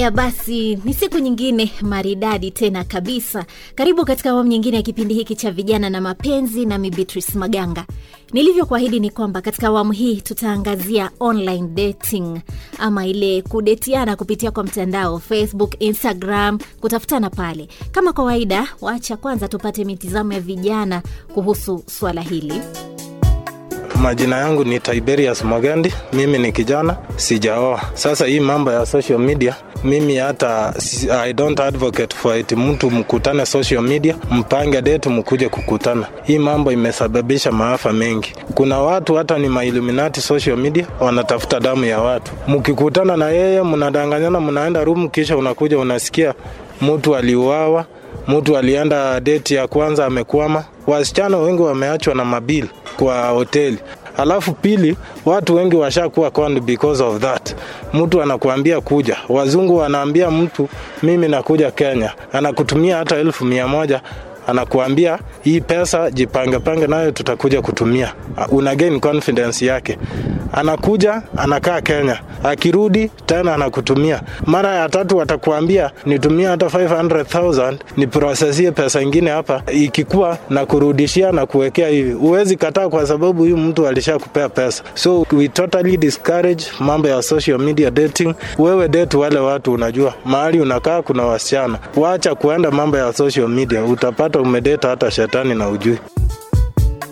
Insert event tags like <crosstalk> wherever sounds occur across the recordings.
Haya basi, ni siku nyingine maridadi tena kabisa. Karibu katika awamu nyingine ya kipindi hiki cha vijana na mapenzi, nami Beatrice Maganga. Nilivyokuahidi ni kwamba katika awamu hii tutaangazia online dating ama ile kudetiana kupitia kwa mtandao Facebook, Instagram, kutafutana pale. Kama kawaida, wacha kwanza tupate mitizamo ya vijana kuhusu swala hili. Majina yangu ni Tiberius Mogandi, mimi ni kijana, sijaoa. Sasa hii mambo ya social media mimi hata I don't advocate for it. Mtu mkutane social media, mpange date, mkuje kukutana. Hii mambo imesababisha maafa mengi. Kuna watu hata ni mailuminati social media, wanatafuta damu ya watu. Mkikutana na yeye, mnadanganyana, mnaenda room, kisha unakuja unasikia mtu aliuawa, mtu alienda date ya kwanza amekwama. Wasichana wengi wameachwa na mabili kwa hoteli. Alafu pili, watu wengi washakuwa conned because of that. Mtu anakuambia kuja, wazungu wanaambia mtu mimi nakuja Kenya, anakutumia hata elfu mia moja anakuambia hii pesa jipange pange nayo tutakuja kutumia. Una gain confidence yake, anakuja anakaa Kenya, akirudi tena anakutumia. Mara ya tatu atakuambia nitumia hata 500,000 niprosesie pesa ingine hapa, ikikuwa na kurudishia na kuwekea hivi. Huwezi kataa kwa sababu huyu mtu alishakupea pesa. So we totally discourage mambo ya social media dating. Wewe date wale watu unajua mahali unakaa kuna wasichana, wacha kuenda mambo ya social media, utapata umedeta hata shetani na ujui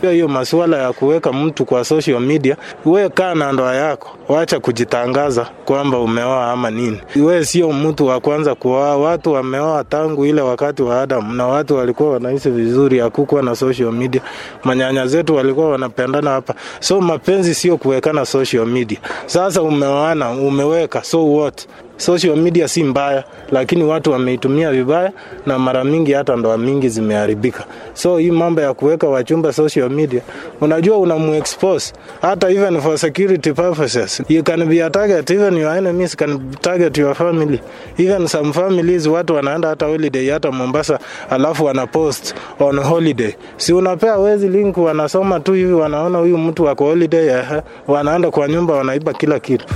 hiyo masuala ya kuweka mtu kwa social media, we kaa na ndoa yako, wacha kujitangaza kwamba umeoa ama nini. We sio mtu wa kwanza kuoa, watu wameoa tangu ile wakati wa Adamu, na watu walikuwa wanaishi vizuri, hakukuwa na social media. Manyanya zetu walikuwa wanapendana hapa, so mapenzi sio kuwekana social media. Sasa umeoana, umeweka, so what? Social media si mbaya, lakini watu wameitumia vibaya, na mara mingi hata ndoa mingi zimeharibika. So hii mambo ya kuweka wachumba social media, unajua unamuexpose hata even for security purposes. You can be a target, even your enemies can target your family. Even some families, watu wanaenda hata holiday hata Mombasa, alafu wanapost on holiday. Si unapea wezi link, wanasoma tu hivi, wanaona huyu mtu wako holiday, wanaenda kwa nyumba, wanaiba kila kitu.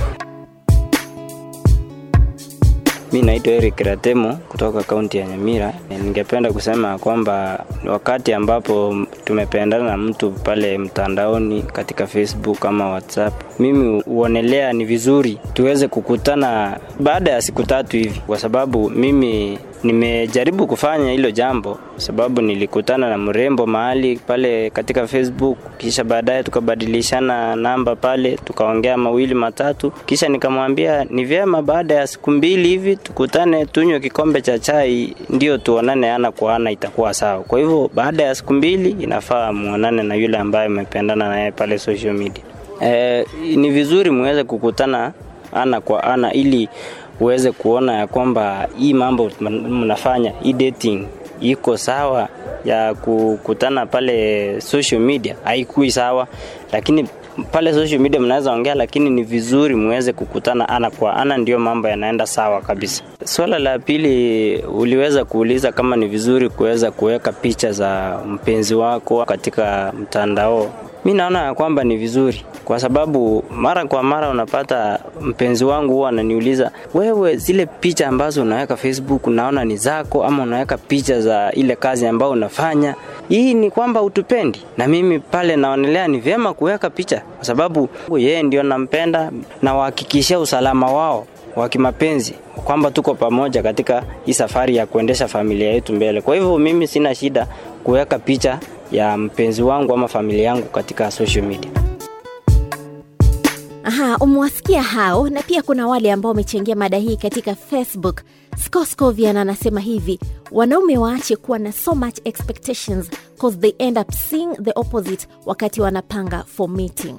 Mi naitwa Eric Ratemo kutoka kaunti ya Nyamira. Ningependa kusema kwamba wakati ambapo tumependana na mtu pale mtandaoni katika Facebook ama WhatsApp, mimi huonelea ni vizuri tuweze kukutana baada ya siku tatu hivi, kwa sababu mimi nimejaribu kufanya hilo jambo sababu nilikutana na mrembo mahali pale katika Facebook, kisha baadaye tukabadilishana namba pale, tukaongea mawili matatu, kisha nikamwambia ni vyema baada ya siku mbili hivi tukutane, tunywe kikombe cha chai, ndio tuonane ana kwa ana, itakuwa sawa. Kwa hivyo baada ya siku mbili inafaa muonane na yule ambaye mmependana naye pale social media. E, ni vizuri muweze kukutana ana kwa ana ili uweze kuona ya kwamba hii mambo mnafanya hii dating iko sawa ya kukutana pale social media? Haikui sawa lakini pale social media mnaweza ongea lakini ni vizuri muweze kukutana ana kwa ana ndio mambo yanaenda sawa kabisa. Swala la pili uliweza kuuliza kama ni vizuri kuweza kuweka picha za mpenzi wako katika mtandao mi naona ya kwamba ni vizuri kwa sababu mara kwa mara unapata mpenzi wangu huwa ananiuliza wewe zile picha ambazo unaweka facebook unaona ni zako ama unaweka picha za ile kazi ambayo unafanya? Hii ni kwamba utupendi na mimi pale naonelea ni vyema kuweka picha kwa sababu yeye ndio nampenda na usalama wao wa kimapenzi kwamba tuko pamoja katika hii safari ya kuendesha familia yetu mbele. Kwa hivyo mimi sina shida kuweka picha ya mpenzi wangu ama familia yangu katika social media Aha, umewasikia hao, na pia kuna wale ambao wamechangia mada hii katika Facebook. Scoscovian anasema hivi, wanaume waache kuwa na so much expectations cause they end up seeing the opposite wakati wanapanga for meeting.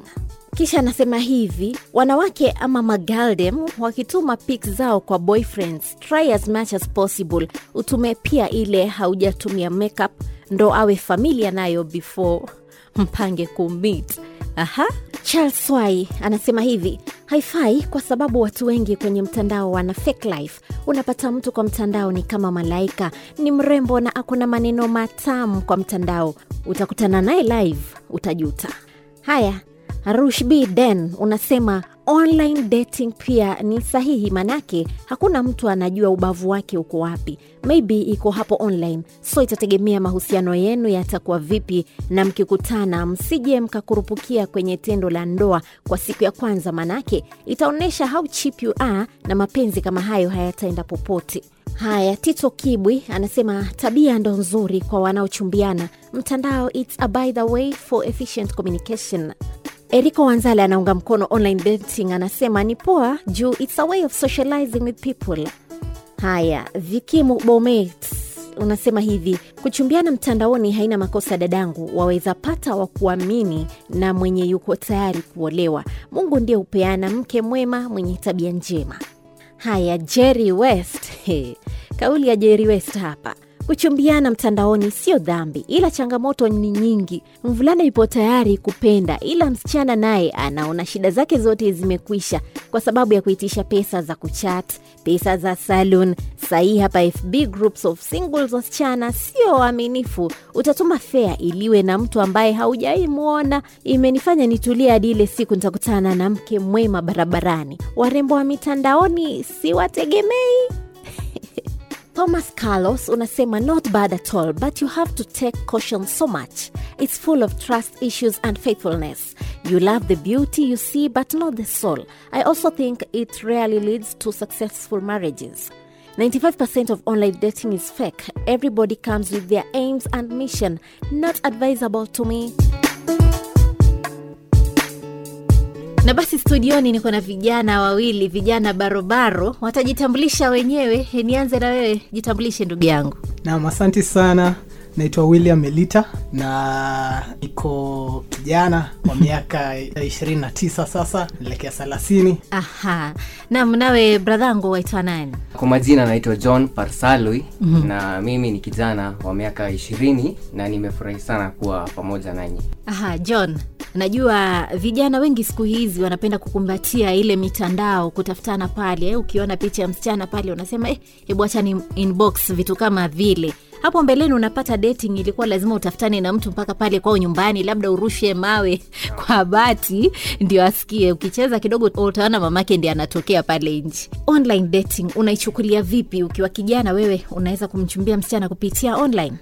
Kisha anasema hivi, wanawake ama magaldem wakituma pics zao kwa boyfriends, try as much as possible utume pia ile haujatumia makeup ndo awe familia nayo before mpange kumit. Aha. Charles Swai anasema hivi, haifai kwa sababu watu wengi kwenye mtandao wana fake life. Unapata mtu kwa mtandao ni kama malaika, ni mrembo na akona maneno matamu kwa mtandao, utakutana naye live utajuta. Haya, rushb Den unasema online dating pia ni sahihi manake hakuna mtu anajua ubavu wake uko wapi. Maybe iko hapo online. So itategemea mahusiano yenu yatakuwa vipi na mkikutana msije mkakurupukia kwenye tendo la ndoa kwa siku ya kwanza manake itaonyesha how cheap you are na mapenzi kama hayo hayataenda popote. Haya tito kibwi anasema tabia ndo nzuri kwa wanaochumbiana. Mtandao its a by the way for efficient communication eriko wanzale anaunga mkono online dating anasema ni poa juu its a way of socializing with people. Haya vikimu bomet unasema hivi kuchumbiana mtandaoni haina makosa dadangu waweza pata wa kuamini na mwenye yuko tayari kuolewa. Mungu ndiye hupeana mke mwema mwenye tabia njema. Haya jerry west <laughs> kauli ya jerry west hapa kuchumbiana mtandaoni sio dhambi ila changamoto ni nyingi. Mvulana yupo tayari kupenda ila msichana naye anaona shida zake zote zimekwisha kwa sababu ya kuitisha pesa za kuchat pesa za salon. Sahii hapa fb groups of singles wasichana sio waaminifu. Utatuma fea iliwe na mtu ambaye haujai mwona imenifanya nitulie hadi ile siku nitakutana na mke mwema barabarani. Warembo wa mitandaoni siwategemei Thomas Carlos unasema not bad at all but you have to take caution so much. It's full of trust issues and faithfulness. You love the beauty you see but not the soul. I also think it rarely leads to successful marriages. 95% of online dating is fake. Everybody comes with their aims and mission. Not advisable to me. Na basi studioni niko na vijana wawili vijana barobaro. Watajitambulisha wenyewe. Nianze na wewe. Jitambulishe ndugu yangu. Naam, asante sana. Naitwa William Melita na niko kijana wa miaka <laughs> 29 sasa, naelekea 30. aha. Nam nawe bradhangu waitwa nani kwa majina naitwa john Parsalwi mm-hmm. na mimi ni kijana wa miaka ishirini na nimefurahi sana kuwa pamoja nanyi aha john najua vijana wengi siku hizi wanapenda kukumbatia ile mitandao kutafutana pale eh, ukiona picha ya msichana pale unasema eh, hebu acha ni inbox vitu kama vile hapo mbeleni unapata dating ilikuwa lazima utafutane na mtu mpaka pale kwao nyumbani labda urushe mawe kwa bati ndio asikie. Ukicheza kidogo utaona mamake ndi anatokea pale nji online dating unaichukulia vipi? Ukiwa kijana wewe unaweza kumchumbia msichana kupitia online?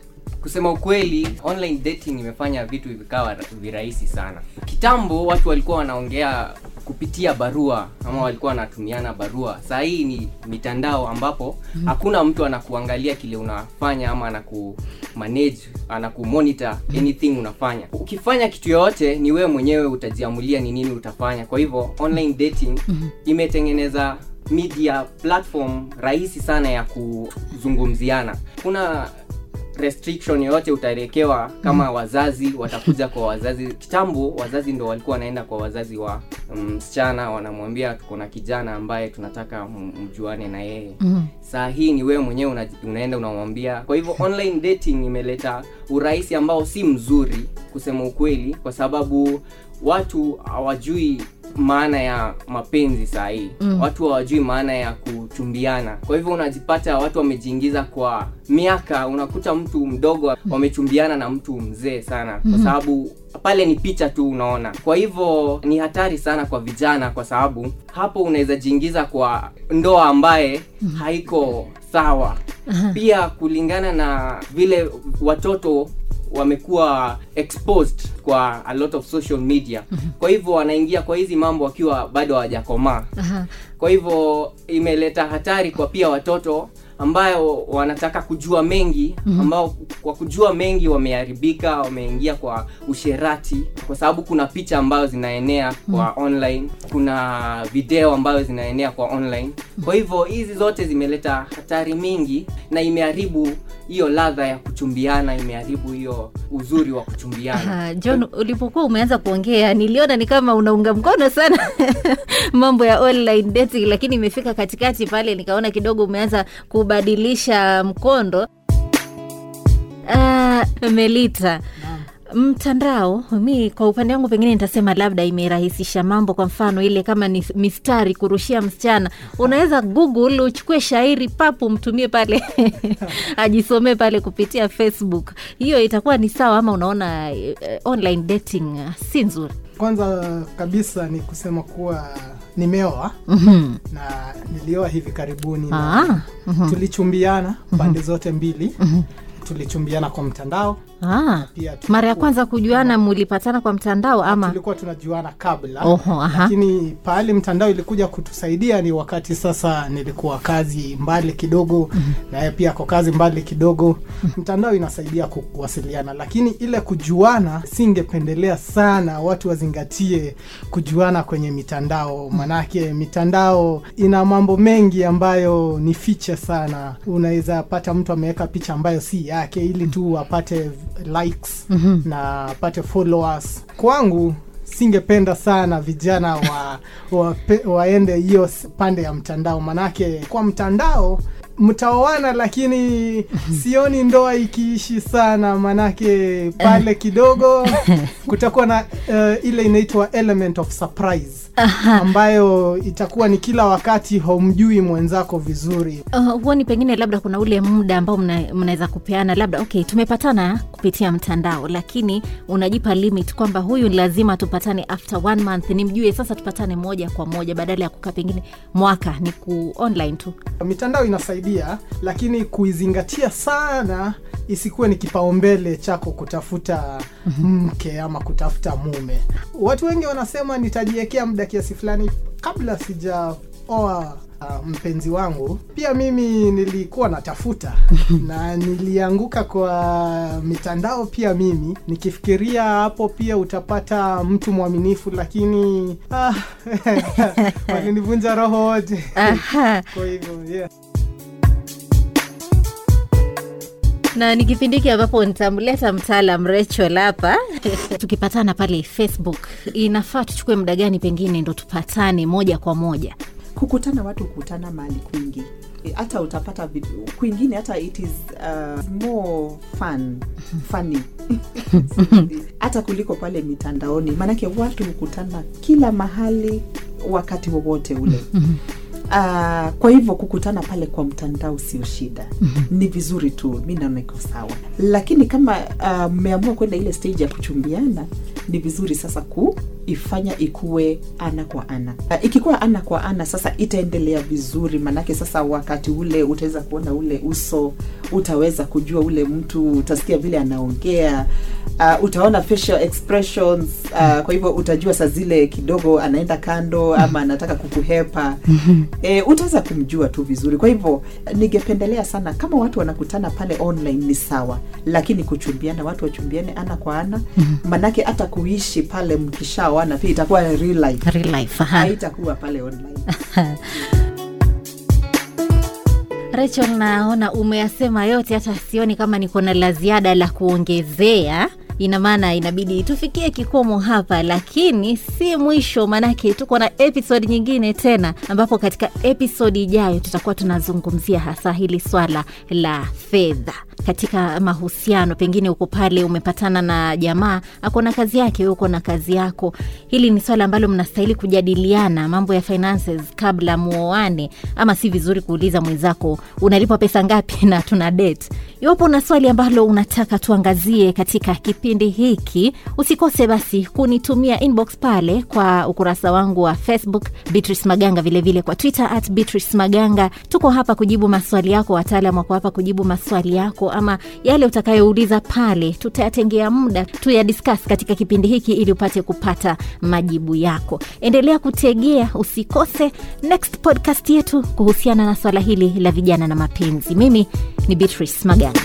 Kusema ukweli online dating imefanya vitu vikawa virahisi sana. Kitambo watu walikuwa wanaongea kupitia barua ama walikuwa wanatumiana barua saa hii ni mitandao ambapo mm. hakuna mtu anakuangalia kile unafanya ama anaku manage anakumonitor anything unafanya ukifanya kitu yoyote ni wewe mwenyewe utajiamulia ni nini utafanya kwa hivyo online dating mm. imetengeneza media platform rahisi sana ya kuzungumziana kuna restriction yoyote utaelekewa kama wazazi watakuja kwa wazazi. Kitambo wazazi ndo walikuwa wanaenda kwa wazazi wa msichana um, wanamwambia tuko na kijana ambaye tunataka mjuane na yeye. Mm. saa hii ni wewe mwenyewe una, unaenda unamwambia. Kwa hivyo online dating imeleta urahisi ambao si mzuri kusema ukweli kwa sababu watu hawajui maana ya mapenzi sahii. Mm. watu hawajui maana ya kuchumbiana. Kwa hivyo unajipata watu wamejiingiza kwa miaka unakuta mtu mdogo wamechumbiana na mtu mzee sana. Kwa sababu pale ni picha tu unaona. Kwa hivyo ni hatari sana kwa vijana kwa sababu hapo unaweza jiingiza kwa ndoa ambaye haiko sawa. Pia kulingana na vile watoto wamekuwa exposed kwa a lot of social media. Kwa hivyo wanaingia kwa hizi mambo wakiwa bado hawajakomaa. Kwa hivyo imeleta hatari kwa pia watoto ambayo wanataka kujua mengi ambao kwa kujua mengi wameharibika wameingia kwa usherati kwa sababu kuna picha ambayo zinaenea kwa online kuna video ambayo zinaenea kwa online. Kwa hivyo hizi zote zimeleta hatari mingi na imeharibu hiyo ladha ya kuchumbiana imeharibu hiyo uzuri wa kuchumbiana. Aha, john ulipokuwa umeanza kuongea niliona ni kama unaunga mkono sana <laughs> mambo ya online dating lakini imefika katikati pale nikaona kidogo umeanza kubadilisha mkondo. Uh, melita mtandao mi kwa upande wangu pengine nitasema labda imerahisisha mambo kwa mfano ile kama ni mistari kurushia msichana. Unaweza google uchukue shairi papu mtumie pale <laughs> ajisomee pale kupitia facebook. Hiyo itakuwa ni sawa ama unaona uh, online dating uh, si nzuri? Kwanza kabisa ni kusema kuwa nimeoa Mhm. na nilioa hivi karibuni na mm-hmm. tulichumbiana pande zote mbili tulichumbiana kwa mtandao. Ah. pia mara ya kwanza kujuana mulipatana kwa mtandao ama? Tulikuwa tunajuana kabla. Oho, aha. lakini pahali mtandao ilikuja kutusaidia ni wakati sasa nilikuwa kazi mbali kidogo na yeye pia ako kazi mbali kidogo. Mtandao inasaidia ku- kuwasiliana lakini ile kujuana singependelea sana watu wazingatie kujuana kwenye mitandao. Manake mitandao ina mambo mengi ambayo ni fiche sana. Unaweza pata mtu ameweka picha ambayo si yake ili tu apate likes na apate followers. Kwangu singependa sana vijana wa, wa, waende hiyo pande ya mtandao. Manake kwa mtandao mtaoana lakini sioni ndoa ikiishi sana. Manake pale kidogo <laughs> kutakuwa na uh, ile inaitwa element of surprise ambayo itakuwa ni kila wakati haumjui mwenzako vizuri. Uh, huoni pengine labda kuna ule muda ambao mnaweza kupeana labda okay tumepatana kupitia mtandao lakini unajipa limit kwamba huyu lazima tupatane after one month nimjue sasa tupatane moja kwa moja badala ya kukaa pengine mwaka ni ku online tu. Mitandao inasaidia lakini kuizingatia sana isikuwe ni kipaumbele chako kutafuta mke ama kutafuta mume. Watu wengi wanasema nitajiwekea muda kiasi fulani kabla sijaoa uh, mpenzi wangu. Pia mimi nilikuwa natafuta <laughs> na nilianguka kwa mitandao pia mimi. Nikifikiria hapo pia utapata mtu mwaminifu lakini ah, <laughs> <laughs> walinivunja roho wote. Kwa hivyo yeah. Na ni kipindi hiki ambapo nitamleta mtaalam Rachel hapa. <laughs> Tukipatana pale facebook inafaa tuchukue muda gani pengine ndo tupatane moja kwa moja? Kukutana watu kukutana mahali kwingi. E, hata utapata kwingine hata it is uh, more fun <laughs> funny. <laughs> Hata kuliko pale mitandaoni maanake watu hukutana kila mahali wakati wowote ule Uh, kwa hivyo kukutana pale kwa mtandao sio shida. Mm-hmm. ni vizuri tu mi naona iko sawa. Lakini kama uh, mmeamua kwenda ile stage ya kuchumbiana ni vizuri sasa kuifanya ikuwe ana kwa ana. Uh, ikikuwa ana kwa ana sasa itaendelea vizuri manake sasa wakati ule utaweza kuona ule uso utaweza kujua ule mtu utasikia vile anaongea uh, utaona facial expressions uh, kwa hivyo utajua saa zile kidogo anaenda kando ama anataka kukuhepa. <laughs> E, utaweza kumjua tu vizuri. Kwa hivyo ningependelea sana kama watu wanakutana pale online ni sawa lakini kuchumbiana watu wachumbiane ana kwa ana manake hata kuishi pale mkishaoana pia itakuwa real life. Real life, haitakuwa pale online <laughs> Rachel, naona umeyasema yote, hata sioni kama niko na la ziada la kuongezea. Ina maana inabidi tufikie kikomo hapa, lakini si mwisho, maanake tuko na episode nyingine tena, ambapo katika episode ijayo tutakuwa tunazungumzia hasa hili swala la fedha katika mahusiano. Pengine uko pale umepatana na jamaa ako na kazi yake, uko na kazi yako. Hili ni swala ambalo mnastahili kujadiliana, mambo ya finances kabla muoane, ama si vizuri kuuliza mwenzako unalipwa pesa ngapi na tuna date. Iwapo una swali ambalo unataka tuangazie katika kipindi hiki, usikose basi kunitumia inbox pale kwa ukurasa wangu wa Facebook Beatrice Maganga, vilevile vile kwa Twitter at Beatrice Maganga. Tuko hapa kujibu maswali yako, wataalam wako hapa kujibu maswali yako, ama yale utakayouliza pale, tutayatengea muda tuyadiscuss katika kipindi hiki ili upate kupata majibu yako. Endelea kutegea, usikose next podcast yetu kuhusiana na swala hili la vijana na mapenzi. Mimi ni Beatrice Maganga.